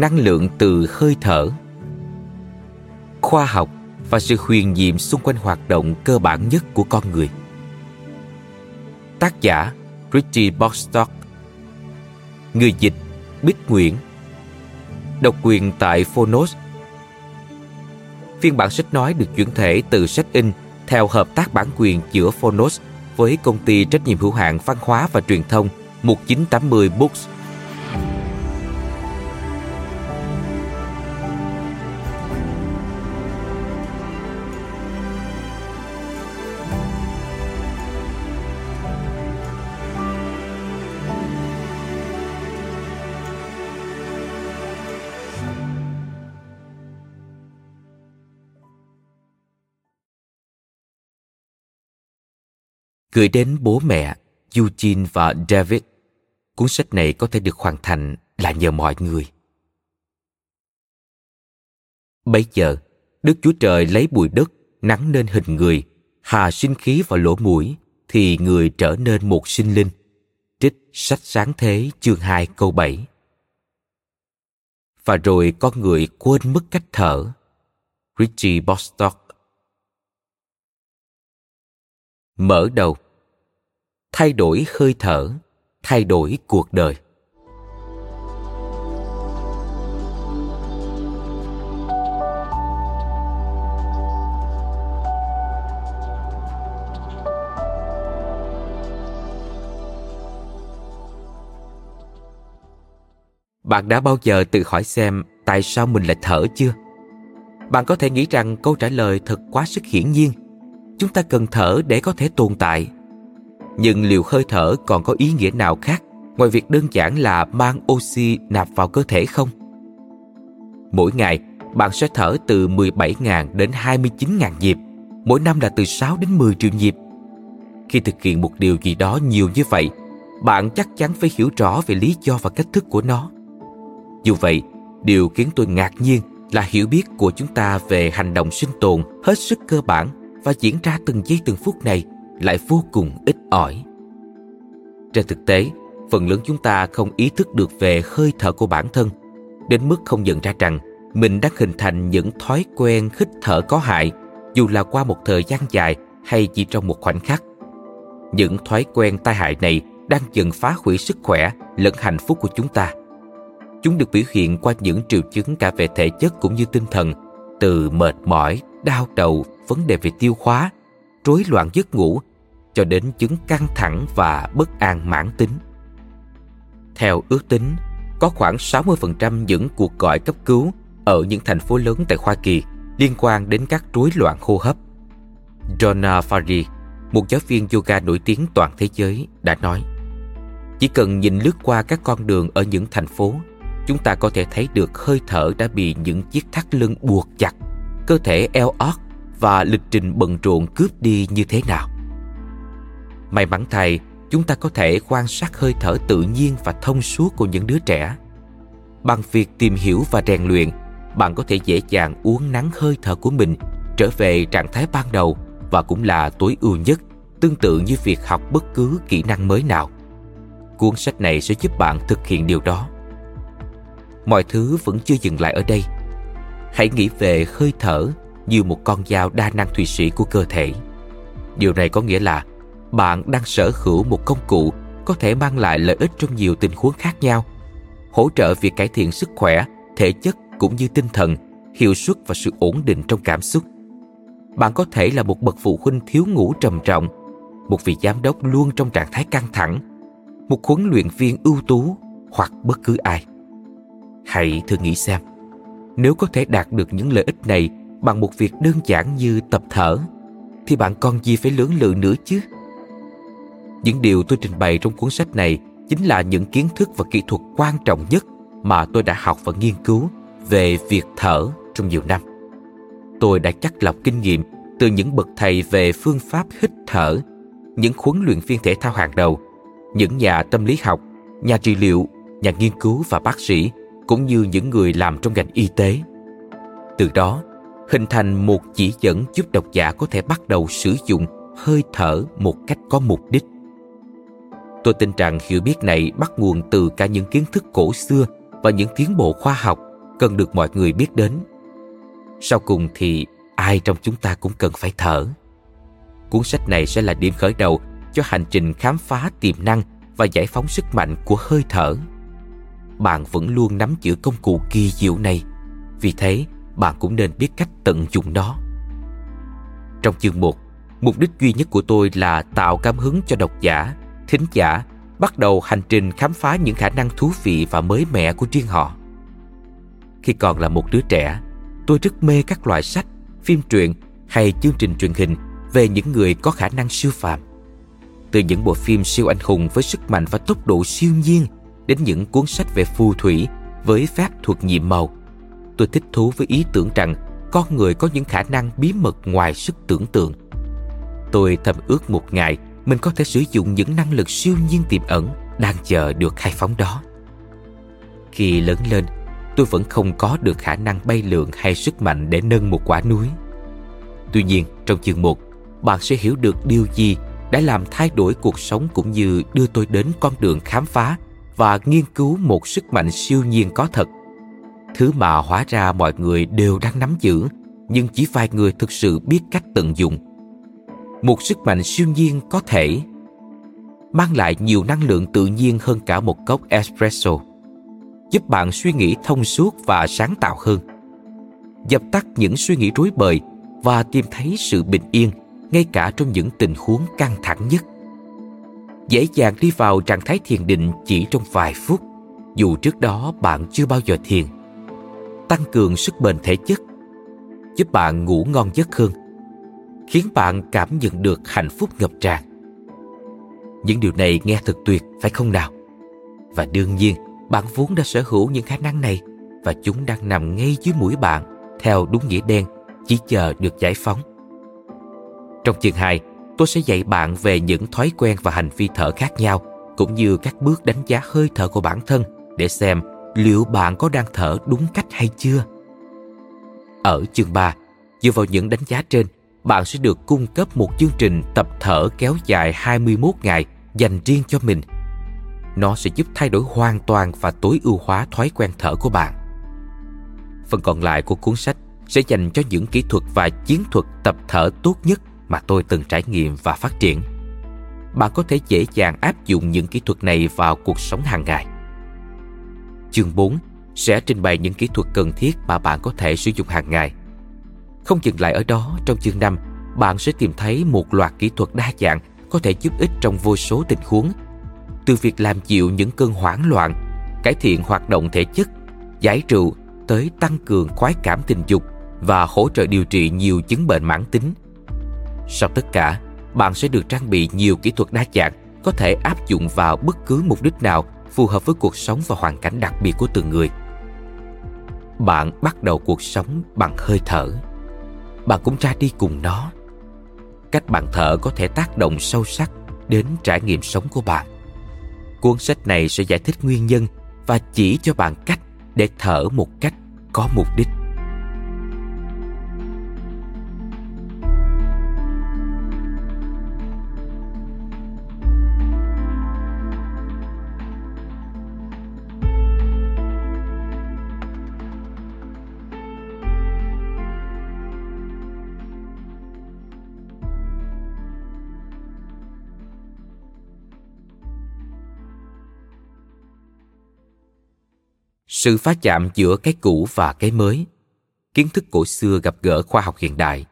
Năng lượng từ hơi thở. Khoa học và sự huyền nhiệm xung quanh hoạt động cơ bản nhất của con người. Tác giả Richie Bostock. Người dịch Bích Nguyễn. Độc quyền tại Phonos. Phiên bản sách nói được chuyển thể từ sách in theo hợp tác bản quyền giữa Phonos với công ty trách nhiệm hữu hạn văn hóa và truyền thông 1980 Books. Gửi đến bố mẹ Eugene và David. Cuốn sách này có thể được hoàn thành là nhờ mọi người. Bấy giờ, Đức Chúa Trời lấy bụi đất nắng nên hình người, hà sinh khí vào lỗ mũi, thì người trở nên một sinh linh. Trích sách sáng thế chương 2 câu 7. Và rồi con người quên mất cách thở. Richie Bostock mở đầu thay đổi hơi thở, thay đổi cuộc đời. Bạn đã bao giờ tự hỏi xem tại sao mình lại thở chưa? Bạn có thể nghĩ rằng câu trả lời thật quá sức hiển nhiên. Chúng ta cần thở để có thể tồn tại nhưng liều hơi thở còn có ý nghĩa nào khác ngoài việc đơn giản là mang oxy nạp vào cơ thể không? Mỗi ngày, bạn sẽ thở từ 17.000 đến 29.000 nhịp, mỗi năm là từ 6 đến 10 triệu nhịp. Khi thực hiện một điều gì đó nhiều như vậy, bạn chắc chắn phải hiểu rõ về lý do và cách thức của nó. Dù vậy, điều khiến tôi ngạc nhiên là hiểu biết của chúng ta về hành động sinh tồn hết sức cơ bản và diễn ra từng giây từng phút này lại vô cùng ít ỏi. Trên thực tế, phần lớn chúng ta không ý thức được về hơi thở của bản thân, đến mức không nhận ra rằng mình đang hình thành những thói quen hít thở có hại, dù là qua một thời gian dài hay chỉ trong một khoảnh khắc. Những thói quen tai hại này đang dần phá hủy sức khỏe lẫn hạnh phúc của chúng ta. Chúng được biểu hiện qua những triệu chứng cả về thể chất cũng như tinh thần, từ mệt mỏi, đau đầu, vấn đề về tiêu hóa, rối loạn giấc ngủ cho đến chứng căng thẳng và bất an mãn tính. Theo ước tính, có khoảng 60% những cuộc gọi cấp cứu ở những thành phố lớn tại Hoa Kỳ liên quan đến các rối loạn hô hấp. Donna Fari, một giáo viên yoga nổi tiếng toàn thế giới, đã nói Chỉ cần nhìn lướt qua các con đường ở những thành phố, chúng ta có thể thấy được hơi thở đã bị những chiếc thắt lưng buộc chặt, cơ thể eo ót và lịch trình bận rộn cướp đi như thế nào. May mắn thay, chúng ta có thể quan sát hơi thở tự nhiên và thông suốt của những đứa trẻ. Bằng việc tìm hiểu và rèn luyện, bạn có thể dễ dàng uốn nắn hơi thở của mình trở về trạng thái ban đầu và cũng là tối ưu nhất, tương tự như việc học bất cứ kỹ năng mới nào. Cuốn sách này sẽ giúp bạn thực hiện điều đó. Mọi thứ vẫn chưa dừng lại ở đây. Hãy nghĩ về hơi thở như một con dao đa năng thụy sĩ của cơ thể. Điều này có nghĩa là bạn đang sở hữu một công cụ có thể mang lại lợi ích trong nhiều tình huống khác nhau, hỗ trợ việc cải thiện sức khỏe, thể chất cũng như tinh thần, hiệu suất và sự ổn định trong cảm xúc. Bạn có thể là một bậc phụ huynh thiếu ngủ trầm trọng, một vị giám đốc luôn trong trạng thái căng thẳng, một huấn luyện viên ưu tú hoặc bất cứ ai. Hãy thử nghĩ xem, nếu có thể đạt được những lợi ích này bằng một việc đơn giản như tập thở, thì bạn còn gì phải lưỡng lự nữa chứ? Những điều tôi trình bày trong cuốn sách này chính là những kiến thức và kỹ thuật quan trọng nhất mà tôi đã học và nghiên cứu về việc thở trong nhiều năm. Tôi đã chắc lọc kinh nghiệm từ những bậc thầy về phương pháp hít thở, những huấn luyện viên thể thao hàng đầu, những nhà tâm lý học, nhà trị liệu, nhà nghiên cứu và bác sĩ, cũng như những người làm trong ngành y tế. Từ đó, hình thành một chỉ dẫn giúp độc giả có thể bắt đầu sử dụng hơi thở một cách có mục đích. Tôi tin rằng hiểu biết này bắt nguồn từ cả những kiến thức cổ xưa và những tiến bộ khoa học cần được mọi người biết đến. Sau cùng thì ai trong chúng ta cũng cần phải thở. Cuốn sách này sẽ là điểm khởi đầu cho hành trình khám phá tiềm năng và giải phóng sức mạnh của hơi thở. Bạn vẫn luôn nắm giữ công cụ kỳ diệu này, vì thế bạn cũng nên biết cách tận dụng nó. Trong chương 1, mục đích duy nhất của tôi là tạo cảm hứng cho độc giả, thính giả bắt đầu hành trình khám phá những khả năng thú vị và mới mẻ của riêng họ. Khi còn là một đứa trẻ, tôi rất mê các loại sách, phim truyện hay chương trình truyền hình về những người có khả năng siêu phàm. Từ những bộ phim siêu anh hùng với sức mạnh và tốc độ siêu nhiên đến những cuốn sách về phù thủy với phép thuật nhiệm màu. Tôi thích thú với ý tưởng rằng con người có những khả năng bí mật ngoài sức tưởng tượng. Tôi thầm ước một ngày mình có thể sử dụng những năng lực siêu nhiên tiềm ẩn đang chờ được khai phóng đó. Khi lớn lên, tôi vẫn không có được khả năng bay lượn hay sức mạnh để nâng một quả núi. Tuy nhiên, trong chương 1, bạn sẽ hiểu được điều gì đã làm thay đổi cuộc sống cũng như đưa tôi đến con đường khám phá và nghiên cứu một sức mạnh siêu nhiên có thật. Thứ mà hóa ra mọi người đều đang nắm giữ, nhưng chỉ vài người thực sự biết cách tận dụng. Một sức mạnh siêu nhiên có thể mang lại nhiều năng lượng tự nhiên hơn cả một cốc espresso, giúp bạn suy nghĩ thông suốt và sáng tạo hơn. Dập tắt những suy nghĩ rối bời và tìm thấy sự bình yên ngay cả trong những tình huống căng thẳng nhất. Dễ dàng đi vào trạng thái thiền định chỉ trong vài phút, dù trước đó bạn chưa bao giờ thiền. Tăng cường sức bền thể chất, giúp bạn ngủ ngon giấc hơn khiến bạn cảm nhận được hạnh phúc ngập tràn. Những điều này nghe thật tuyệt phải không nào? Và đương nhiên bạn vốn đã sở hữu những khả năng này và chúng đang nằm ngay dưới mũi bạn theo đúng nghĩa đen chỉ chờ được giải phóng. Trong chương 2, tôi sẽ dạy bạn về những thói quen và hành vi thở khác nhau cũng như các bước đánh giá hơi thở của bản thân để xem liệu bạn có đang thở đúng cách hay chưa. Ở chương 3, dựa vào những đánh giá trên, bạn sẽ được cung cấp một chương trình tập thở kéo dài 21 ngày dành riêng cho mình. Nó sẽ giúp thay đổi hoàn toàn và tối ưu hóa thói quen thở của bạn. Phần còn lại của cuốn sách sẽ dành cho những kỹ thuật và chiến thuật tập thở tốt nhất mà tôi từng trải nghiệm và phát triển. Bạn có thể dễ dàng áp dụng những kỹ thuật này vào cuộc sống hàng ngày. Chương 4 sẽ trình bày những kỹ thuật cần thiết mà bạn có thể sử dụng hàng ngày. Không dừng lại ở đó, trong chương 5, bạn sẽ tìm thấy một loạt kỹ thuật đa dạng có thể giúp ích trong vô số tình huống. Từ việc làm dịu những cơn hoảng loạn, cải thiện hoạt động thể chất, giải rượu tới tăng cường khoái cảm tình dục và hỗ trợ điều trị nhiều chứng bệnh mãn tính sau tất cả, bạn sẽ được trang bị nhiều kỹ thuật đa dạng có thể áp dụng vào bất cứ mục đích nào phù hợp với cuộc sống và hoàn cảnh đặc biệt của từng người. Bạn bắt đầu cuộc sống bằng hơi thở. Bạn cũng ra đi cùng nó. Cách bạn thở có thể tác động sâu sắc đến trải nghiệm sống của bạn cuốn sách này sẽ giải thích nguyên nhân và chỉ cho bạn cách để thở một cách có mục đích sự phá chạm giữa cái cũ và cái mới. Kiến thức cổ xưa gặp gỡ khoa học hiện đại.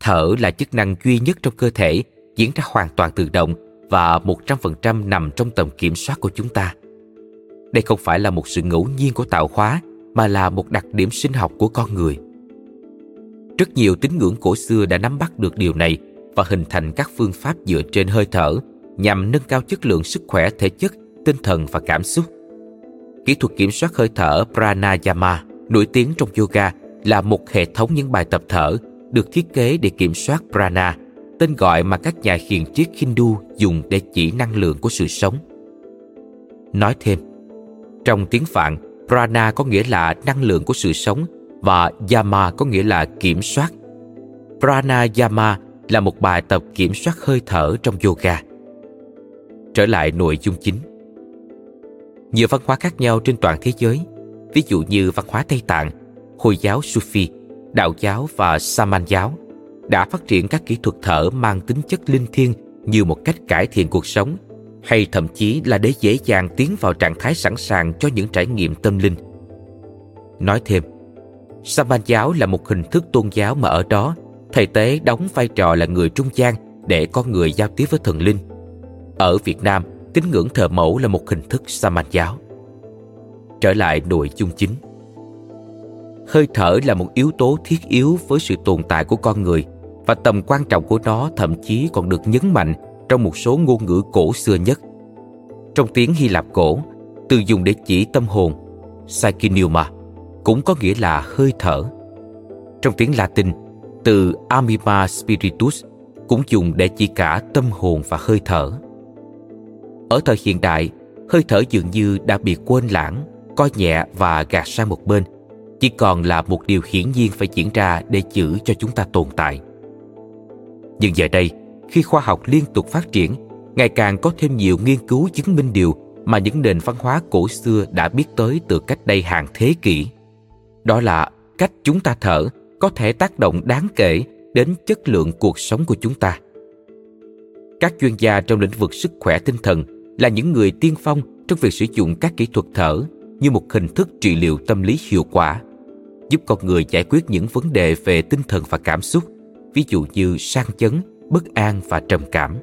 Thở là chức năng duy nhất trong cơ thể, diễn ra hoàn toàn tự động và 100% nằm trong tầm kiểm soát của chúng ta. Đây không phải là một sự ngẫu nhiên của tạo hóa, mà là một đặc điểm sinh học của con người – rất nhiều tín ngưỡng cổ xưa đã nắm bắt được điều này và hình thành các phương pháp dựa trên hơi thở nhằm nâng cao chất lượng sức khỏe thể chất, tinh thần và cảm xúc. Kỹ thuật kiểm soát hơi thở pranayama nổi tiếng trong yoga là một hệ thống những bài tập thở được thiết kế để kiểm soát prana, tên gọi mà các nhà hiền triết Hindu dùng để chỉ năng lượng của sự sống. Nói thêm, trong tiếng Phạn, prana có nghĩa là năng lượng của sự sống và Yama có nghĩa là kiểm soát. Pranayama là một bài tập kiểm soát hơi thở trong yoga. Trở lại nội dung chính. Nhiều văn hóa khác nhau trên toàn thế giới, ví dụ như văn hóa Tây Tạng, Hồi giáo Sufi, Đạo giáo và Saman giáo, đã phát triển các kỹ thuật thở mang tính chất linh thiêng như một cách cải thiện cuộc sống hay thậm chí là để dễ dàng tiến vào trạng thái sẵn sàng cho những trải nghiệm tâm linh. Nói thêm, Saman giáo là một hình thức tôn giáo mà ở đó thầy tế đóng vai trò là người trung gian để con người giao tiếp với thần linh. Ở Việt Nam, tín ngưỡng thờ mẫu là một hình thức Saman giáo. Trở lại nội dung chính. Hơi thở là một yếu tố thiết yếu với sự tồn tại của con người và tầm quan trọng của nó thậm chí còn được nhấn mạnh trong một số ngôn ngữ cổ xưa nhất. Trong tiếng Hy Lạp cổ, từ dùng để chỉ tâm hồn, psychneuma, cũng có nghĩa là hơi thở. Trong tiếng Latin, từ anima spiritus cũng dùng để chỉ cả tâm hồn và hơi thở. Ở thời hiện đại, hơi thở dường như đã bị quên lãng, coi nhẹ và gạt sang một bên, chỉ còn là một điều hiển nhiên phải diễn ra để giữ cho chúng ta tồn tại. Nhưng giờ đây, khi khoa học liên tục phát triển, ngày càng có thêm nhiều nghiên cứu chứng minh điều mà những nền văn hóa cổ xưa đã biết tới từ cách đây hàng thế kỷ đó là cách chúng ta thở có thể tác động đáng kể đến chất lượng cuộc sống của chúng ta. Các chuyên gia trong lĩnh vực sức khỏe tinh thần là những người tiên phong trong việc sử dụng các kỹ thuật thở như một hình thức trị liệu tâm lý hiệu quả, giúp con người giải quyết những vấn đề về tinh thần và cảm xúc, ví dụ như sang chấn, bất an và trầm cảm.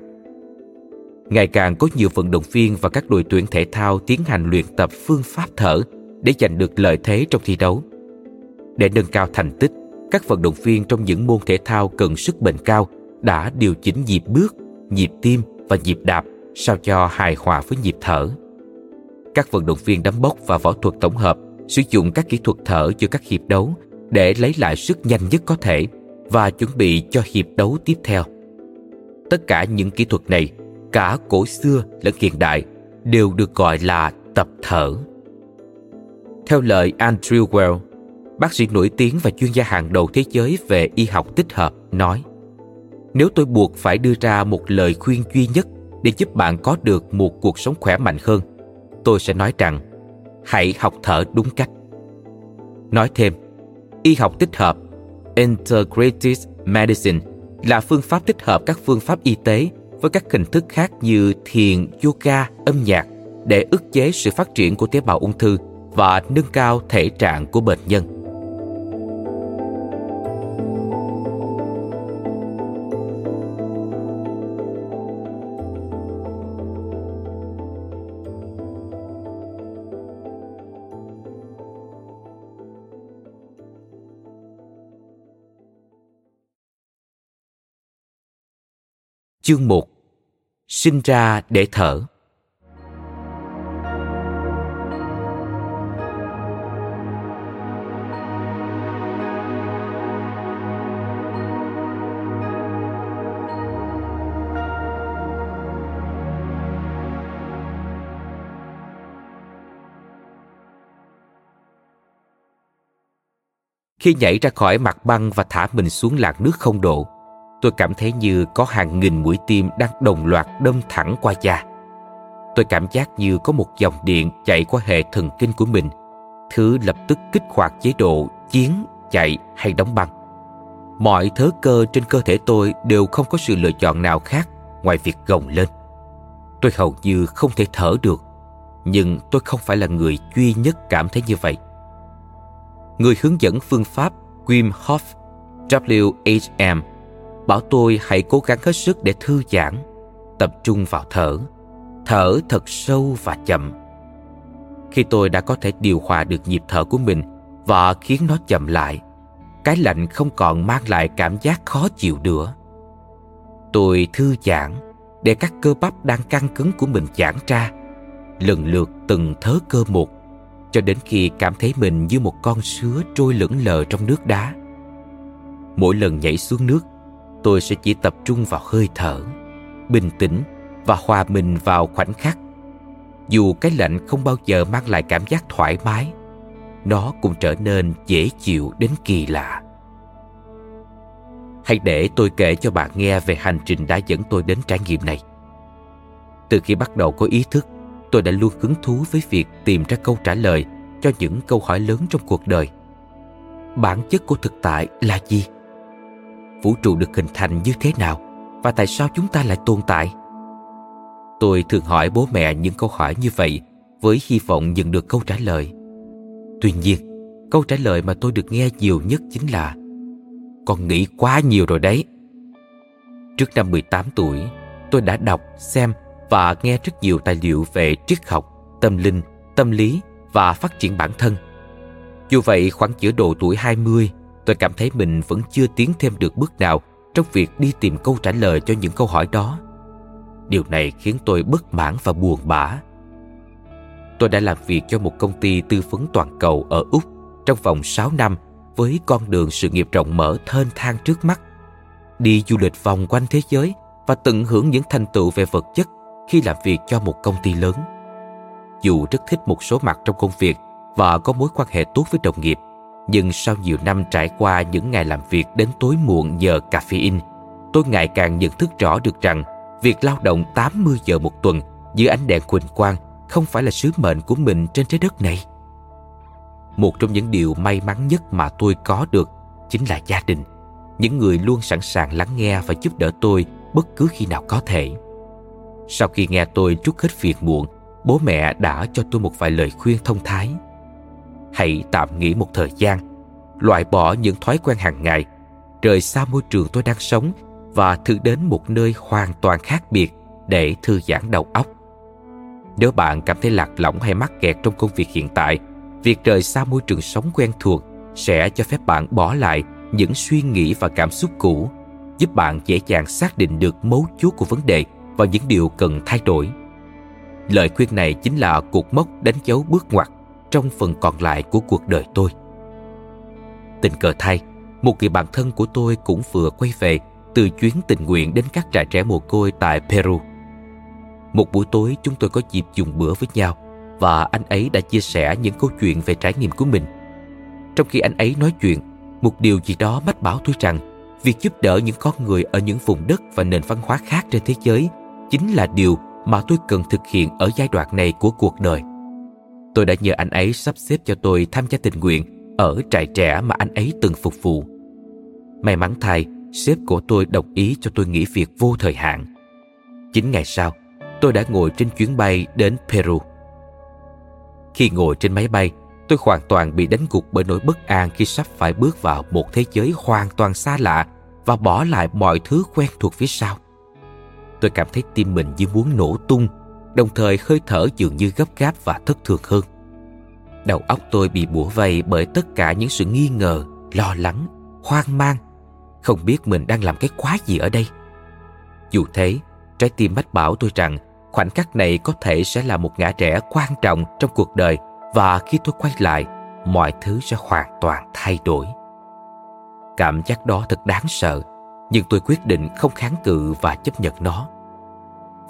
Ngày càng có nhiều vận động viên và các đội tuyển thể thao tiến hành luyện tập phương pháp thở để giành được lợi thế trong thi đấu để nâng cao thành tích, các vận động viên trong những môn thể thao cần sức bền cao đã điều chỉnh nhịp bước, nhịp tim và nhịp đạp sao cho hài hòa với nhịp thở. Các vận động viên đấm bốc và võ thuật tổng hợp sử dụng các kỹ thuật thở cho các hiệp đấu để lấy lại sức nhanh nhất có thể và chuẩn bị cho hiệp đấu tiếp theo. Tất cả những kỹ thuật này, cả cổ xưa lẫn hiện đại, đều được gọi là tập thở. Theo lời Andrew Well, bác sĩ nổi tiếng và chuyên gia hàng đầu thế giới về y học tích hợp nói, nếu tôi buộc phải đưa ra một lời khuyên duy nhất để giúp bạn có được một cuộc sống khỏe mạnh hơn, tôi sẽ nói rằng, hãy học thở đúng cách. Nói thêm, y học tích hợp, (integrative medicine, là phương pháp tích hợp các phương pháp y tế với các hình thức khác như thiền, yoga, âm nhạc để ức chế sự phát triển của tế bào ung thư và nâng cao thể trạng của bệnh nhân. chương 1 Sinh ra để thở. Khi nhảy ra khỏi mặt băng và thả mình xuống làn nước không độ tôi cảm thấy như có hàng nghìn mũi tim đang đồng loạt đâm thẳng qua da. Tôi cảm giác như có một dòng điện chạy qua hệ thần kinh của mình, thứ lập tức kích hoạt chế độ chiến, chạy hay đóng băng. Mọi thớ cơ trên cơ thể tôi đều không có sự lựa chọn nào khác ngoài việc gồng lên. Tôi hầu như không thể thở được, nhưng tôi không phải là người duy nhất cảm thấy như vậy. Người hướng dẫn phương pháp Wim Hof, WHM, bảo tôi hãy cố gắng hết sức để thư giãn, tập trung vào thở, thở thật sâu và chậm. Khi tôi đã có thể điều hòa được nhịp thở của mình và khiến nó chậm lại, cái lạnh không còn mang lại cảm giác khó chịu nữa. Tôi thư giãn để các cơ bắp đang căng cứng của mình giãn ra, lần lượt từng thớ cơ một, cho đến khi cảm thấy mình như một con sứa trôi lững lờ trong nước đá. Mỗi lần nhảy xuống nước, tôi sẽ chỉ tập trung vào hơi thở, bình tĩnh và hòa mình vào khoảnh khắc. Dù cái lạnh không bao giờ mang lại cảm giác thoải mái, nó cũng trở nên dễ chịu đến kỳ lạ. Hãy để tôi kể cho bạn nghe về hành trình đã dẫn tôi đến trải nghiệm này. Từ khi bắt đầu có ý thức, tôi đã luôn hứng thú với việc tìm ra câu trả lời cho những câu hỏi lớn trong cuộc đời. Bản chất của thực tại là gì? Vũ trụ được hình thành như thế nào? Và tại sao chúng ta lại tồn tại? Tôi thường hỏi bố mẹ những câu hỏi như vậy với hy vọng nhận được câu trả lời. Tuy nhiên, câu trả lời mà tôi được nghe nhiều nhất chính là Con nghĩ quá nhiều rồi đấy. Trước năm 18 tuổi, tôi đã đọc, xem và nghe rất nhiều tài liệu về triết học, tâm linh, tâm lý và phát triển bản thân. Dù vậy, khoảng giữa độ tuổi 20, tôi cảm thấy mình vẫn chưa tiến thêm được bước nào trong việc đi tìm câu trả lời cho những câu hỏi đó. Điều này khiến tôi bất mãn và buồn bã. Tôi đã làm việc cho một công ty tư vấn toàn cầu ở Úc trong vòng 6 năm với con đường sự nghiệp rộng mở thênh thang trước mắt. Đi du lịch vòng quanh thế giới và tận hưởng những thành tựu về vật chất khi làm việc cho một công ty lớn. Dù rất thích một số mặt trong công việc và có mối quan hệ tốt với đồng nghiệp, nhưng sau nhiều năm trải qua những ngày làm việc đến tối muộn nhờ caffeine, tôi ngày càng nhận thức rõ được rằng việc lao động 80 giờ một tuần dưới ánh đèn quỳnh quang không phải là sứ mệnh của mình trên trái đất này. Một trong những điều may mắn nhất mà tôi có được chính là gia đình, những người luôn sẵn sàng lắng nghe và giúp đỡ tôi bất cứ khi nào có thể. Sau khi nghe tôi trút hết phiền muộn, bố mẹ đã cho tôi một vài lời khuyên thông thái. Hãy tạm nghỉ một thời gian, loại bỏ những thói quen hàng ngày, rời xa môi trường tôi đang sống và thử đến một nơi hoàn toàn khác biệt để thư giãn đầu óc. Nếu bạn cảm thấy lạc lõng hay mắc kẹt trong công việc hiện tại, việc rời xa môi trường sống quen thuộc sẽ cho phép bạn bỏ lại những suy nghĩ và cảm xúc cũ, giúp bạn dễ dàng xác định được mấu chốt của vấn đề và những điều cần thay đổi. Lời khuyên này chính là cột mốc đánh dấu bước ngoặt trong phần còn lại của cuộc đời tôi. Tình cờ thay, một người bạn thân của tôi cũng vừa quay về từ chuyến tình nguyện đến các trại trẻ mồ côi tại Peru. Một buổi tối chúng tôi có dịp dùng bữa với nhau và anh ấy đã chia sẻ những câu chuyện về trải nghiệm của mình. Trong khi anh ấy nói chuyện, một điều gì đó mách bảo tôi rằng việc giúp đỡ những con người ở những vùng đất và nền văn hóa khác trên thế giới chính là điều mà tôi cần thực hiện ở giai đoạn này của cuộc đời. Tôi đã nhờ anh ấy sắp xếp cho tôi tham gia tình nguyện ở trại trẻ mà anh ấy từng phục vụ. May mắn thay, sếp của tôi đồng ý cho tôi nghỉ việc vô thời hạn. Chín ngày sau, tôi đã ngồi trên chuyến bay đến Peru. Khi ngồi trên máy bay, tôi hoàn toàn bị đánh gục bởi nỗi bất an khi sắp phải bước vào một thế giới hoàn toàn xa lạ và bỏ lại mọi thứ quen thuộc phía sau. Tôi cảm thấy tim mình như muốn nổ tung, đồng thời hơi thở dường như gấp gáp và thất thường hơn. Đầu óc tôi bị bủa vây bởi tất cả những sự nghi ngờ, lo lắng, hoang mang, không biết mình đang làm cái quá gì ở đây. Dù thế, trái tim mách bảo tôi rằng khoảnh khắc này có thể sẽ là một ngã rẽ quan trọng trong cuộc đời và khi tôi quay lại, mọi thứ sẽ hoàn toàn thay đổi. Cảm giác đó thật đáng sợ, nhưng tôi quyết định không kháng cự và chấp nhận nó.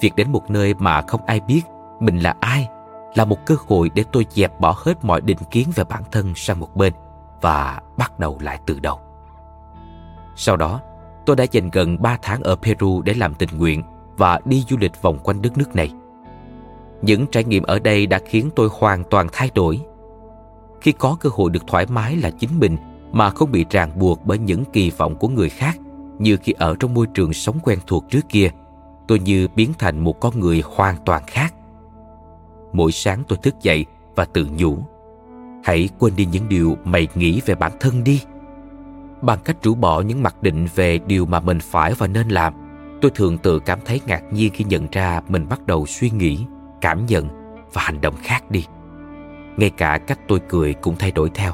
Việc đến một nơi mà không ai biết mình là ai là một cơ hội để tôi dẹp bỏ hết mọi định kiến về bản thân sang một bên và bắt đầu lại từ đầu. Sau đó, tôi đã dành gần 3 tháng ở Peru để làm tình nguyện và đi du lịch vòng quanh đất nước này. Những trải nghiệm ở đây đã khiến tôi hoàn toàn thay đổi. Khi có cơ hội được thoải mái là chính mình mà không bị ràng buộc bởi những kỳ vọng của người khác như khi ở trong môi trường sống quen thuộc trước kia, tôi như biến thành một con người hoàn toàn khác. Mỗi sáng tôi thức dậy và tự nhủ, hãy quên đi những điều mày nghĩ về bản thân đi. Bằng cách rũ bỏ những mặc định về điều mà mình phải và nên làm, tôi thường tự cảm thấy ngạc nhiên khi nhận ra mình bắt đầu suy nghĩ, cảm nhận và hành động khác đi. Ngay cả cách tôi cười cũng thay đổi theo.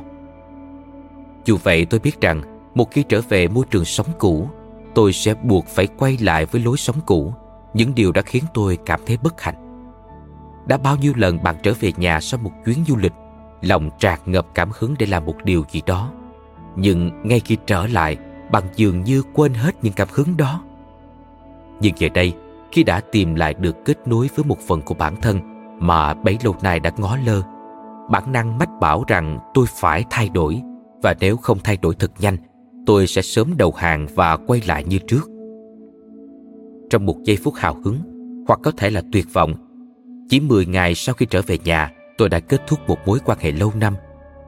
Dù vậy tôi biết rằng một khi trở về môi trường sống cũ, tôi sẽ buộc phải quay lại với lối sống cũ, những điều đã khiến tôi cảm thấy bất hạnh. Đã bao nhiêu lần bạn trở về nhà sau một chuyến du lịch, lòng tràn ngập cảm hứng để làm một điều gì đó. Nhưng ngay khi trở lại, bạn dường như quên hết những cảm hứng đó. Nhưng giờ đây, khi đã tìm lại được kết nối với một phần của bản thân mà bấy lâu nay đã ngó lơ, bản năng mách bảo rằng tôi phải thay đổi và nếu không thay đổi thật nhanh, tôi sẽ sớm đầu hàng và quay lại như trước. Trong một giây phút hào hứng, hoặc có thể là tuyệt vọng, chỉ 10 ngày sau khi trở về nhà, tôi đã kết thúc một mối quan hệ lâu năm,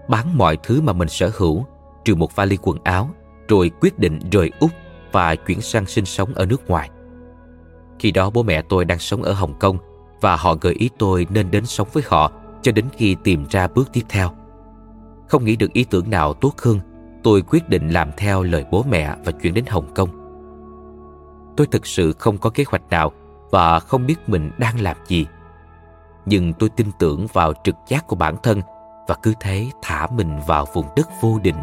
bán mọi thứ mà mình sở hữu, trừ một vali quần áo, rồi quyết định rời Úc và chuyển sang sinh sống ở nước ngoài. Khi đó bố mẹ tôi đang sống ở Hồng Kông và họ gợi ý tôi nên đến sống với họ cho đến khi tìm ra bước tiếp theo. Không nghĩ được ý tưởng nào tốt hơn, tôi quyết định làm theo lời bố mẹ và chuyển đến Hồng Kông. Tôi thực sự không có kế hoạch nào và không biết mình đang làm gì. Nhưng tôi tin tưởng vào trực giác của bản thân và cứ thế thả mình vào vùng đất vô định.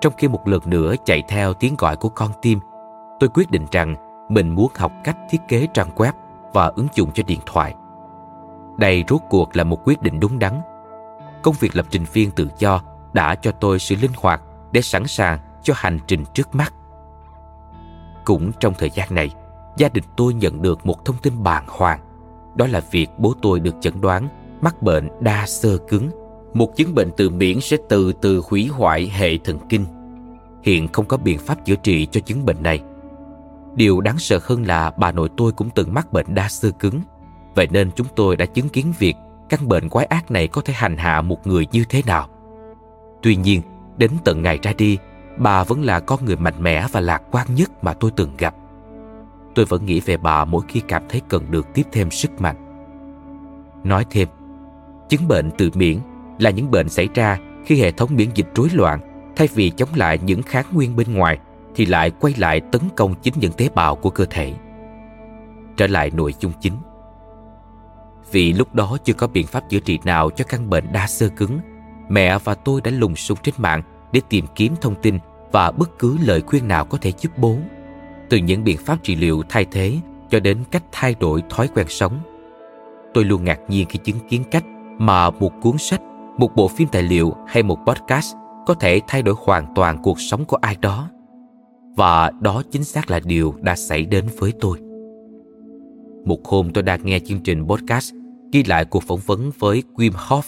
Trong khi một lần nữa chạy theo tiếng gọi của con tim, tôi quyết định rằng mình muốn học cách thiết kế trang web và ứng dụng cho điện thoại. Đây rốt cuộc là một quyết định đúng đắn công việc lập trình viên tự do đã cho tôi sự linh hoạt để sẵn sàng cho hành trình trước mắt. Cũng trong thời gian này, gia đình tôi nhận được một thông tin bàng hoàng. Đó là việc bố tôi được chẩn đoán mắc bệnh đa sơ cứng, một chứng bệnh từ miễn sẽ từ từ hủy hoại hệ thần kinh. Hiện không có biện pháp chữa trị cho chứng bệnh này. Điều đáng sợ hơn là bà nội tôi cũng từng mắc bệnh đa sơ cứng. Vậy nên chúng tôi đã chứng kiến việc căn bệnh quái ác này có thể hành hạ một người như thế nào. Tuy nhiên, đến tận ngày ra đi, bà vẫn là con người mạnh mẽ và lạc quan nhất mà tôi từng gặp. Tôi vẫn nghĩ về bà mỗi khi cảm thấy cần được tiếp thêm sức mạnh. Nói thêm, chứng bệnh tự miễn là những bệnh xảy ra khi hệ thống miễn dịch rối loạn thay vì chống lại những kháng nguyên bên ngoài thì lại quay lại tấn công chính những tế bào của cơ thể. Trở lại nội dung chính – vì lúc đó chưa có biện pháp chữa trị nào cho căn bệnh đa sơ cứng, mẹ và tôi đã lùng sục trên mạng để tìm kiếm thông tin và bất cứ lời khuyên nào có thể giúp bố. Từ những biện pháp trị liệu thay thế cho đến cách thay đổi thói quen sống. Tôi luôn ngạc nhiên khi chứng kiến cách mà một cuốn sách, một bộ phim tài liệu hay một podcast có thể thay đổi hoàn toàn cuộc sống của ai đó. Và đó chính xác là điều đã xảy đến với tôi. Một hôm tôi đang nghe chương trình podcast ghi lại cuộc phỏng vấn với Wim Hof,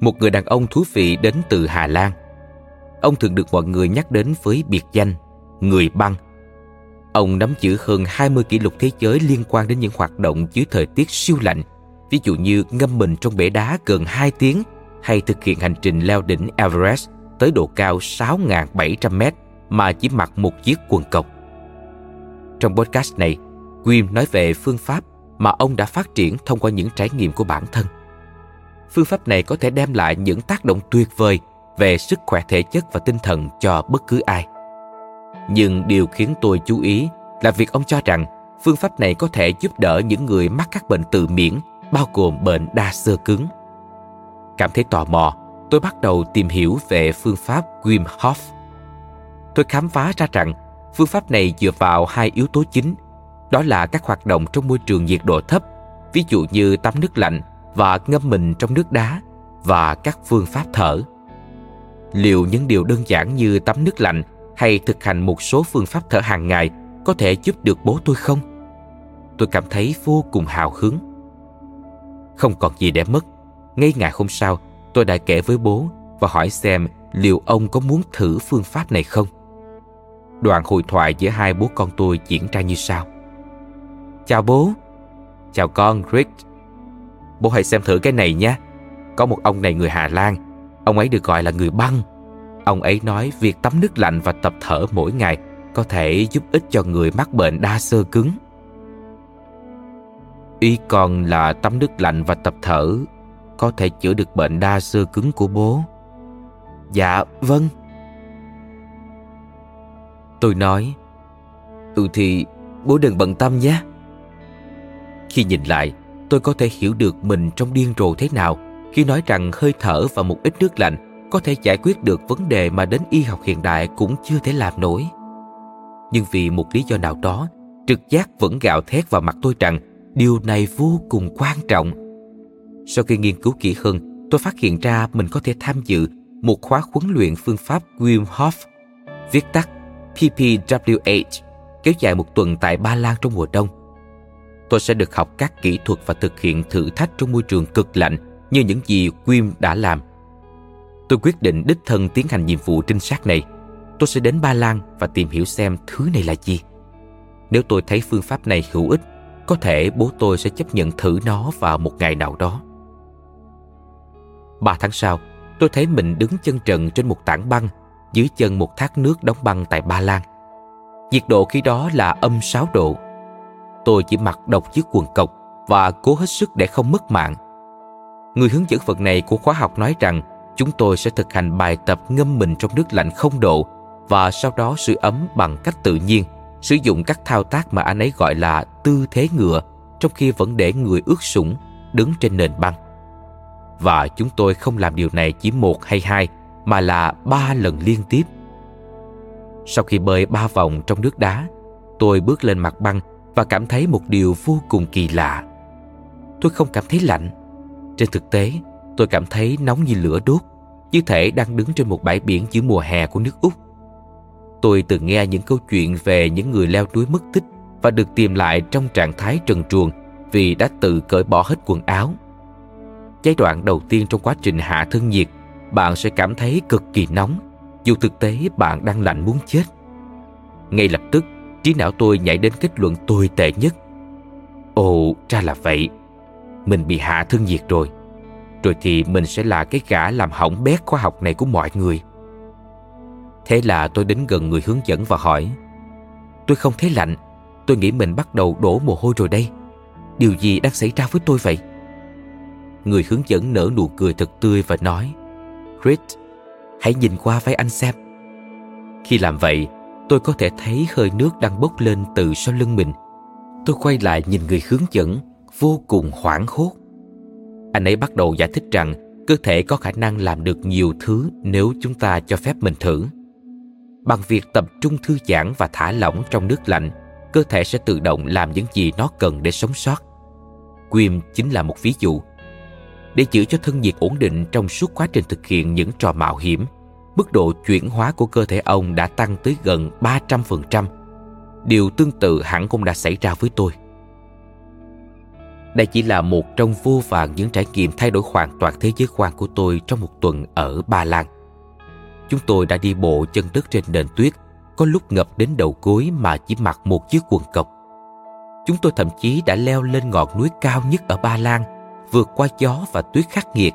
một người đàn ông thú vị đến từ Hà Lan. Ông thường được mọi người nhắc đến với biệt danh Người băng. Ông nắm giữ hơn 20 kỷ lục thế giới liên quan đến những hoạt động dưới thời tiết siêu lạnh, ví dụ như ngâm mình trong bể đá gần 2 tiếng hay thực hiện hành trình leo đỉnh Everest tới độ cao 6.700 mét mà chỉ mặc một chiếc quần cộc. Trong podcast này, Wim nói về phương pháp mà ông đã phát triển thông qua những trải nghiệm của bản thân. Phương pháp này có thể đem lại những tác động tuyệt vời về sức khỏe thể chất và tinh thần cho bất cứ ai. Nhưng điều khiến tôi chú ý là việc ông cho rằng phương pháp này có thể giúp đỡ những người mắc các bệnh tự miễn, bao gồm bệnh đa xơ cứng. Cảm thấy tò mò, tôi bắt đầu tìm hiểu về phương pháp Wim Hof. Tôi khám phá ra rằng phương pháp này dựa vào hai yếu tố chính – đó là các hoạt động trong môi trường nhiệt độ thấp, ví dụ như tắm nước lạnh và ngâm mình trong nước đá và các phương pháp thở. Liệu những điều đơn giản như tắm nước lạnh hay thực hành một số phương pháp thở hàng ngày có thể giúp được bố tôi không? Tôi cảm thấy vô cùng hào hứng. Không còn gì để mất. Ngay ngày hôm sau, tôi đã kể với bố và hỏi xem liệu ông có muốn thử phương pháp này không? Đoạn hội thoại giữa hai bố con tôi diễn ra như sau. Chào bố. Chào con, Rick. Bố hãy xem thử cái này nhé. Có một ông này người Hà Lan. Ông ấy được gọi là người băng. Ông ấy nói việc tắm nước lạnh và tập thở mỗi ngày có thể giúp ích cho người mắc bệnh đa xơ cứng. Y còn là tắm nước lạnh và tập thở có thể chữa được bệnh đa xơ cứng của bố. Dạ, vâng. Tôi nói, Ừ thì bố đừng bận tâm nhé. Khi nhìn lại, tôi có thể hiểu được mình trong điên rồ thế nào khi nói rằng hơi thở và một ít nước lạnh có thể giải quyết được vấn đề mà đến y học hiện đại cũng chưa thể làm nổi. Nhưng vì một lý do nào đó, trực giác vẫn gạo thét vào mặt tôi rằng điều này vô cùng quan trọng. Sau khi nghiên cứu kỹ hơn, tôi phát hiện ra mình có thể tham dự một khóa huấn luyện phương pháp Wim Hof, viết tắt PPWH, kéo dài một tuần tại Ba Lan trong mùa đông. Tôi sẽ được học các kỹ thuật và thực hiện thử thách trong môi trường cực lạnh như những gì Wim đã làm. Tôi quyết định đích thân tiến hành nhiệm vụ trinh sát này. Tôi sẽ đến Ba Lan và tìm hiểu xem thứ này là gì. Nếu tôi thấy phương pháp này hữu ích, có thể bố tôi sẽ chấp nhận thử nó vào một ngày nào đó. Ba tháng sau, tôi thấy mình đứng chân trần trên một tảng băng dưới chân một thác nước đóng băng tại Ba Lan. Nhiệt độ khi đó là âm 6 độ. Tôi chỉ mặc độc chiếc quần cộc và cố hết sức để không mất mạng. Người hướng dẫn vật này của khóa học nói rằng chúng tôi sẽ thực hành bài tập ngâm mình trong nước lạnh không độ và sau đó sưởi ấm bằng cách tự nhiên, sử dụng các thao tác mà anh ấy gọi là tư thế ngựa trong khi vẫn để người ướt sũng đứng trên nền băng. Và chúng tôi không làm điều này chỉ một hay hai mà là ba lần liên tiếp. Sau khi bơi ba vòng trong nước đá, tôi bước lên mặt băng và cảm thấy một điều vô cùng kỳ lạ. Tôi không cảm thấy lạnh. Trên thực tế, tôi cảm thấy nóng như lửa đốt, như thể đang đứng trên một bãi biển giữa mùa hè của nước Úc. Tôi từng nghe những câu chuyện về những người leo núi mất tích và được tìm lại trong trạng thái trần truồng vì đã tự cởi bỏ hết quần áo. Giai đoạn đầu tiên trong quá trình hạ thân nhiệt bạn sẽ cảm thấy cực kỳ nóng. Dù thực tế bạn đang lạnh muốn chết. Ngay lập tức trí não tôi nhảy đến kết luận tồi tệ nhất. Ồ ra là vậy mình bị hạ thương nhiệt rồi. Rồi thì mình sẽ là cái gã làm hỏng bét khoa học này của mọi người. Thế là tôi đến gần người hướng dẫn và hỏi tôi không thấy lạnh. Tôi nghĩ mình bắt đầu đổ mồ hôi rồi đây. Điều gì đang xảy ra với tôi vậy? Người hướng dẫn nở nụ cười thật tươi và nói Chris, hãy nhìn qua vai anh xem. Khi làm vậy, tôi có thể thấy hơi nước đang bốc lên từ sau lưng mình. Tôi quay lại nhìn người hướng dẫn, vô cùng hoảng hốt. Anh ấy bắt đầu giải thích rằng cơ thể có khả năng làm được nhiều thứ nếu chúng ta cho phép mình thử. Bằng việc tập trung thư giãn và thả lỏng trong nước lạnh, cơ thể sẽ tự động làm những gì nó cần để sống sót. Quim chính là một ví dụ để giữ cho thân nhiệt ổn định trong suốt quá trình thực hiện những trò mạo hiểm, mức độ chuyển hóa của cơ thể ông đã tăng tới gần 300%. Điều tương tự hẳn cũng đã xảy ra với tôi. Đây chỉ là một trong vô vàn những trải nghiệm thay đổi hoàn toàn thế giới quan của tôi trong một tuần ở Ba Lan. Chúng tôi đã đi bộ chân đất trên nền tuyết, có lúc ngập đến đầu gối mà chỉ mặc một chiếc quần cộc. Chúng tôi thậm chí đã leo lên ngọn núi cao nhất ở Ba Lan – vượt qua gió và tuyết khắc nghiệt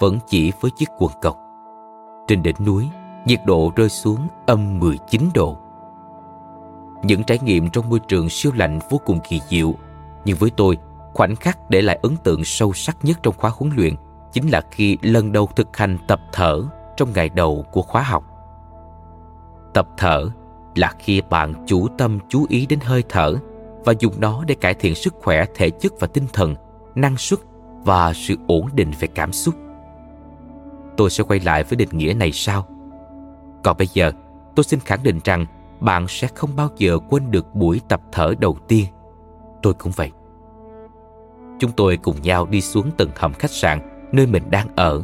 vẫn chỉ với chiếc quần cộc. Trên đỉnh núi, nhiệt độ rơi xuống âm 19 độ. Những trải nghiệm trong môi trường siêu lạnh vô cùng kỳ diệu, nhưng với tôi, khoảnh khắc để lại ấn tượng sâu sắc nhất trong khóa huấn luyện chính là khi lần đầu thực hành tập thở trong ngày đầu của khóa học. Tập thở là khi bạn chủ tâm chú ý đến hơi thở và dùng nó để cải thiện sức khỏe thể chất và tinh thần, năng suất và sự ổn định về cảm xúc. Tôi sẽ quay lại với định nghĩa này sau. Còn bây giờ tôi xin khẳng định rằng bạn sẽ không bao giờ quên được buổi tập thở đầu tiên. Tôi cũng vậy chúng tôi cùng nhau đi xuống tầng hầm khách sạn nơi mình đang ở.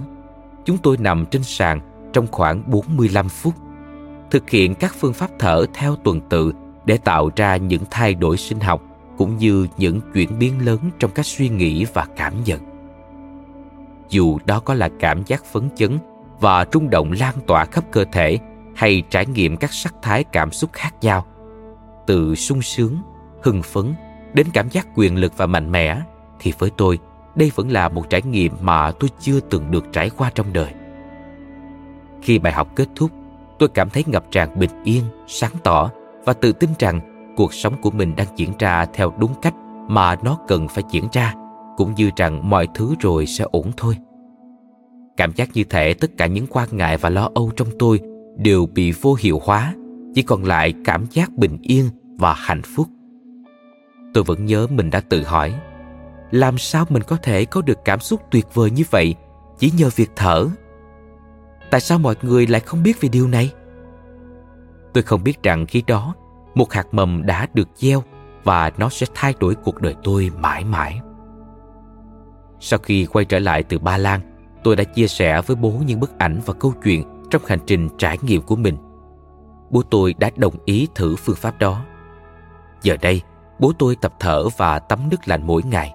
Chúng tôi nằm trên sàn trong khoảng 45 phút, thực hiện các phương pháp thở theo tuần tự để tạo ra những thay đổi sinh học cũng như những chuyển biến lớn trong các suy nghĩ và cảm nhận. Dù đó có là cảm giác phấn chấn và rung động lan tỏa khắp cơ thể hay trải nghiệm các sắc thái cảm xúc khác nhau, từ sung sướng, hưng phấn đến cảm giác quyền lực và mạnh mẽ thì với tôi, đây vẫn là một trải nghiệm mà tôi chưa từng được trải qua trong đời. Khi bài học kết thúc, tôi cảm thấy ngập tràn bình yên, sáng tỏ và tự tin rằng cuộc sống của mình đang diễn ra theo đúng cách mà nó cần phải diễn ra, cũng như rằng mọi thứ rồi sẽ ổn thôi. Cảm giác như thể tất cả những quan ngại và lo âu trong tôi đều bị vô hiệu hóa, chỉ còn lại cảm giác bình yên và hạnh phúc. Tôi vẫn nhớ mình đã tự hỏi làm sao mình có thể có được cảm xúc tuyệt vời như vậy? Chỉ nhờ việc thở. Tại sao mọi người lại không biết về điều này? Tôi không biết rằng khi đó, một hạt mầm đã được gieo và nó sẽ thay đổi cuộc đời tôi mãi mãi. Sau khi quay trở lại từ ba lan, tôi đã chia sẻ với bố những bức ảnh và câu chuyện trong hành trình trải nghiệm của mình. Bố tôi đã đồng ý thử phương pháp đó. Giờ đây, bố tôi tập thở và tắm nước lạnh mỗi ngày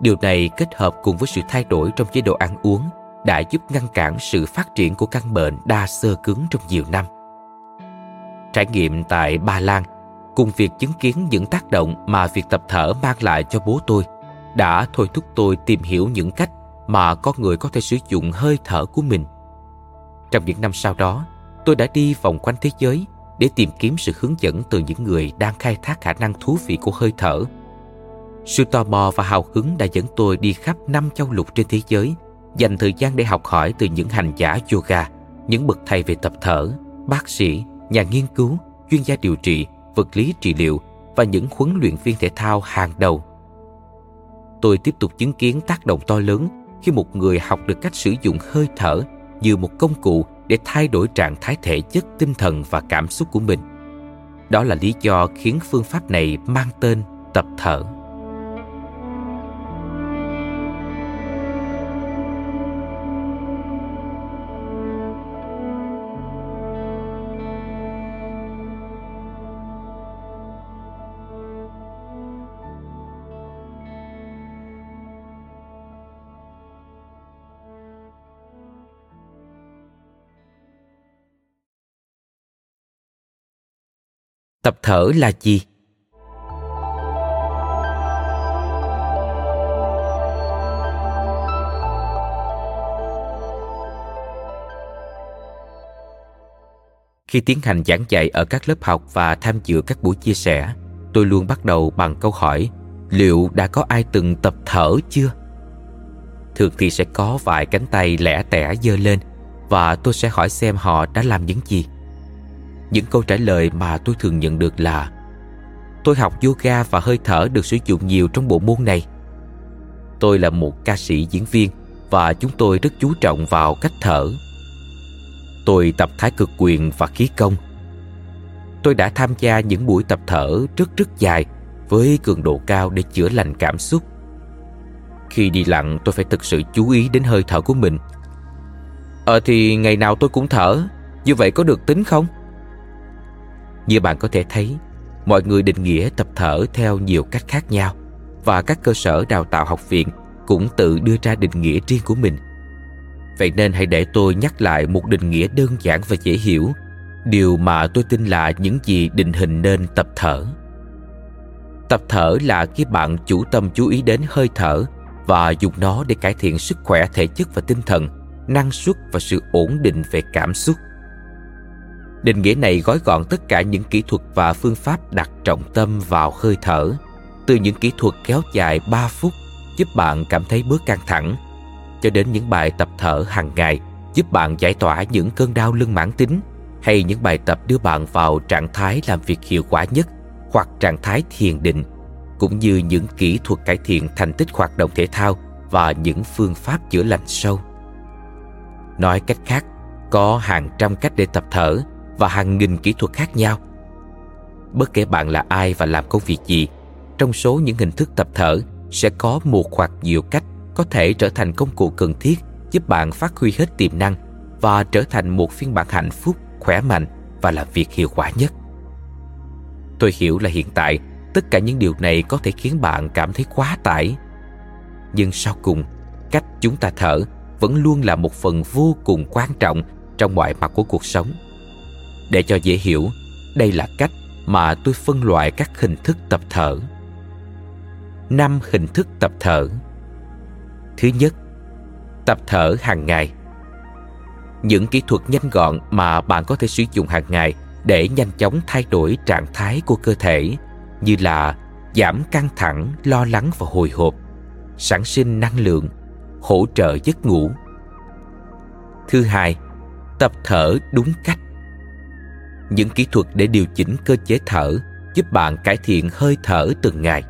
điều này kết hợp cùng với sự thay đổi trong chế độ ăn uống đã giúp ngăn cản sự phát triển của căn bệnh đa xơ cứng trong nhiều năm. Trải nghiệm tại ba lan, cùng việc chứng kiến những tác động mà việc tập thở mang lại cho bố tôi, đã thôi thúc tôi tìm hiểu những cách mà con người có thể sử dụng hơi thở của mình. Trong những năm sau đó, tôi đã đi vòng quanh thế giới để tìm kiếm sự hướng dẫn từ những người đang khai thác khả năng thú vị của hơi thở sự tò mò và hào hứng đã dẫn tôi đi khắp năm châu lục trên thế giới, dành thời gian để học hỏi từ những hành giả yoga, những bậc thầy về tập thở, bác sĩ, nhà nghiên cứu, chuyên gia điều trị, vật lý trị liệu và những huấn luyện viên thể thao hàng đầu. Tôi tiếp tục chứng kiến tác động to lớn khi một người học được cách sử dụng hơi thở như một công cụ để thay đổi trạng thái thể chất, tinh thần và cảm xúc của mình. Đó là lý do khiến phương pháp này mang tên tập thở. Tập thở là gì? Khi tiến hành giảng dạy ở các lớp học và tham dự các buổi chia sẻ, tôi luôn bắt đầu bằng câu hỏi, liệu đã có ai từng tập thở chưa? Thường thì sẽ có vài cánh tay lẻ tẻ giơ lên và tôi sẽ hỏi xem họ đã làm những gì những câu trả lời mà tôi thường nhận được là, tôi học yoga và hơi thở được sử dụng nhiều trong bộ môn này. Tôi là một ca sĩ diễn viên và chúng tôi rất chú trọng vào cách thở. Tôi tập thái cực quyền và khí công. Tôi đã tham gia những buổi tập thở rất rất dài với cường độ cao để chữa lành cảm xúc. Khi đi lặn, tôi phải thực sự chú ý đến hơi thở của mình. Ờ thì ngày nào tôi cũng thở. Như vậy có được tính không? Như bạn có thể thấy, mọi người định nghĩa tập thở theo nhiều cách khác nhau và các cơ sở đào tạo học viện cũng tự đưa ra định nghĩa riêng của mình. Vậy nên hãy để tôi nhắc lại một định nghĩa đơn giản và dễ hiểu, điều mà tôi tin là những gì định hình nên tập thở. Tập thở là khi bạn chủ tâm chú ý đến hơi thở và dùng nó để cải thiện sức khỏe thể chất và tinh thần, năng suất và sự ổn định về cảm xúc. Định nghĩa này gói gọn tất cả những kỹ thuật và phương pháp đặt trọng tâm vào hơi thở, từ những kỹ thuật kéo dài 3 phút giúp bạn cảm thấy bớt căng thẳng, cho đến những bài tập thở hàng ngày giúp bạn giải tỏa những cơn đau lưng mãn tính hay những bài tập đưa bạn vào trạng thái làm việc hiệu quả nhất hoặc trạng thái thiền định, cũng như những kỹ thuật cải thiện thành tích hoạt động thể thao và những phương pháp chữa lành sâu. Nói cách khác, có hàng trăm cách để tập thở và hàng nghìn kỹ thuật khác nhau. Bất kể bạn là ai và làm công việc gì, trong số những hình thức tập thở sẽ có một hoặc nhiều cách có thể trở thành công cụ cần thiết giúp bạn phát huy hết tiềm năng và trở thành một phiên bản hạnh phúc, khỏe mạnh và làm việc hiệu quả nhất. Tôi hiểu là hiện tại tất cả những điều này có thể khiến bạn cảm thấy quá tải. Nhưng sau cùng, cách chúng ta thở vẫn luôn là một phần vô cùng quan trọng trong mọi mặt của cuộc sống. Để cho dễ hiểu, đây là cách mà tôi phân loại các hình thức tập thở. Năm hình thức tập thở. Thứ nhất, tập thở hàng ngày. Những kỹ thuật nhanh gọn mà bạn có thể sử dụng hàng ngày để nhanh chóng thay đổi trạng thái của cơ thể như là giảm căng thẳng, lo lắng và hồi hộp, sản sinh năng lượng, hỗ trợ giấc ngủ. Thứ hai, tập thở đúng cách. Những kỹ thuật để điều chỉnh cơ chế thở giúp bạn cải thiện hơi thở từng ngày,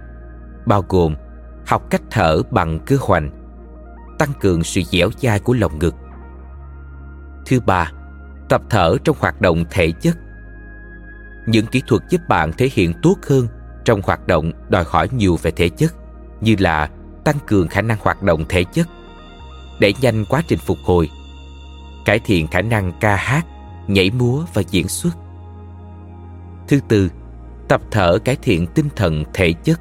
bao gồm học cách thở bằng cơ hoành, tăng cường sự dẻo dai của lồng ngực. Thứ ba, tập thở trong hoạt động thể chất. Những kỹ thuật giúp bạn thể hiện tốt hơn trong hoạt động đòi hỏi nhiều về thể chất như là tăng cường khả năng hoạt động thể chất, đẩy nhanh quá trình phục hồi, cải thiện khả năng ca hát, nhảy múa và diễn xuất. Thứ tư, tập thở cải thiện tinh thần thể chất.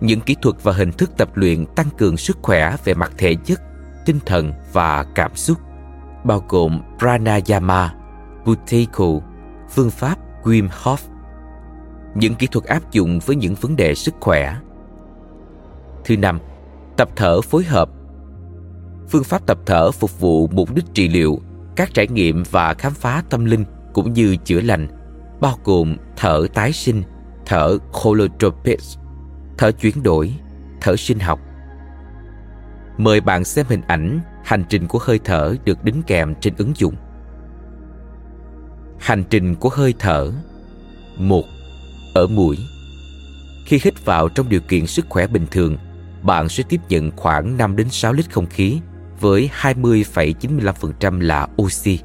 Những kỹ thuật và hình thức tập luyện tăng cường sức khỏe về mặt thể chất, tinh thần và cảm xúc, bao gồm pranayama, buteyko, phương pháp Wim Hof. Những kỹ thuật áp dụng với những vấn đề sức khỏe. Thứ năm, tập thở phối hợp. Phương pháp tập thở phục vụ mục đích trị liệu, các trải nghiệm và khám phá tâm linh cũng như chữa lành, bao gồm thở tái sinh, thở holotropic, thở chuyển đổi, thở sinh học. Mời bạn xem hình ảnh hành trình của hơi thở được đính kèm trên ứng dụng. Hành trình của hơi thở một Ở mũi Khi hít vào trong điều kiện sức khỏe bình thường, bạn sẽ tiếp nhận khoảng 5 đến 6 lít không khí với 20,95% là oxy.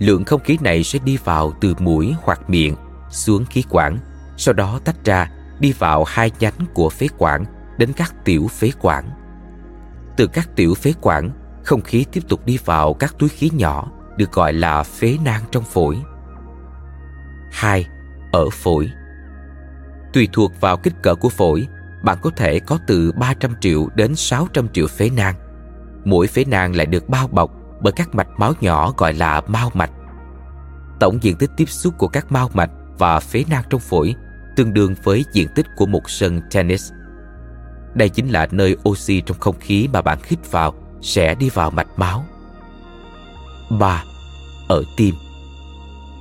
Lượng không khí này sẽ đi vào từ mũi hoặc miệng xuống khí quản, sau đó tách ra đi vào hai nhánh của phế quản đến các tiểu phế quản. Từ các tiểu phế quản, không khí tiếp tục đi vào các túi khí nhỏ được gọi là phế nang trong phổi. 2. Ở phổi Tùy thuộc vào kích cỡ của phổi, bạn có thể có từ 300 triệu đến 600 triệu phế nang. Mỗi phế nang lại được bao bọc bởi các mạch máu nhỏ gọi là mao mạch. Tổng diện tích tiếp xúc của các mao mạch và phế nang trong phổi tương đương với diện tích của một sân tennis. Đây chính là nơi oxy trong không khí mà bạn hít vào sẽ đi vào mạch máu. 3. Ở tim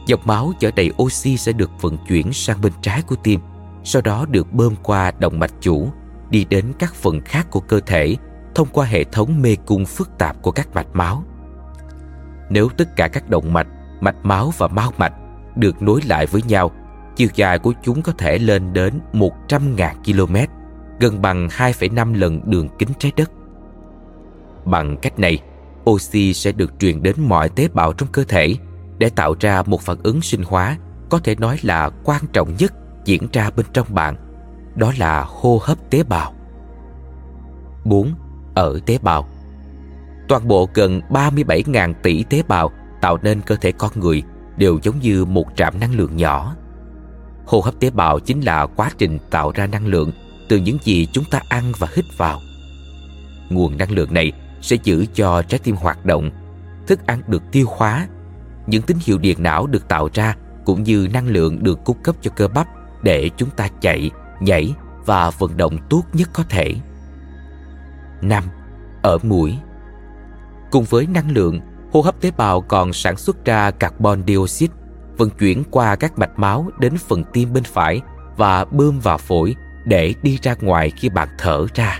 Dòng máu chở đầy oxy sẽ được vận chuyển sang bên trái của tim, sau đó được bơm qua động mạch chủ, đi đến các phần khác của cơ thể thông qua hệ thống mê cung phức tạp của các mạch máu. Nếu tất cả các động mạch, mạch máu và mao mạch được nối lại với nhau, chiều dài của chúng có thể lên đến 100.000 km, gần bằng 2,5 lần đường kính trái đất. Bằng cách này, oxy sẽ được truyền đến mọi tế bào trong cơ thể để tạo ra một phản ứng sinh hóa có thể nói là quan trọng nhất diễn ra bên trong bạn, đó là hô hấp tế bào. 4. Ở tế bào Toàn bộ gần 37.000 tỷ tế bào tạo nên cơ thể con người đều giống như một trạm năng lượng nhỏ. Hô hấp tế bào chính là quá trình tạo ra năng lượng từ những gì chúng ta ăn và hít vào. Nguồn năng lượng này sẽ giữ cho trái tim hoạt động, thức ăn được tiêu hóa, những tín hiệu điện não được tạo ra cũng như năng lượng được cung cấp cho cơ bắp để chúng ta chạy, nhảy và vận động tốt nhất có thể. 5. Ở mũi Cùng với năng lượng, hô hấp tế bào còn sản xuất ra carbon dioxide vận chuyển qua các mạch máu đến phần tim bên phải và bơm vào phổi để đi ra ngoài khi bạn thở ra.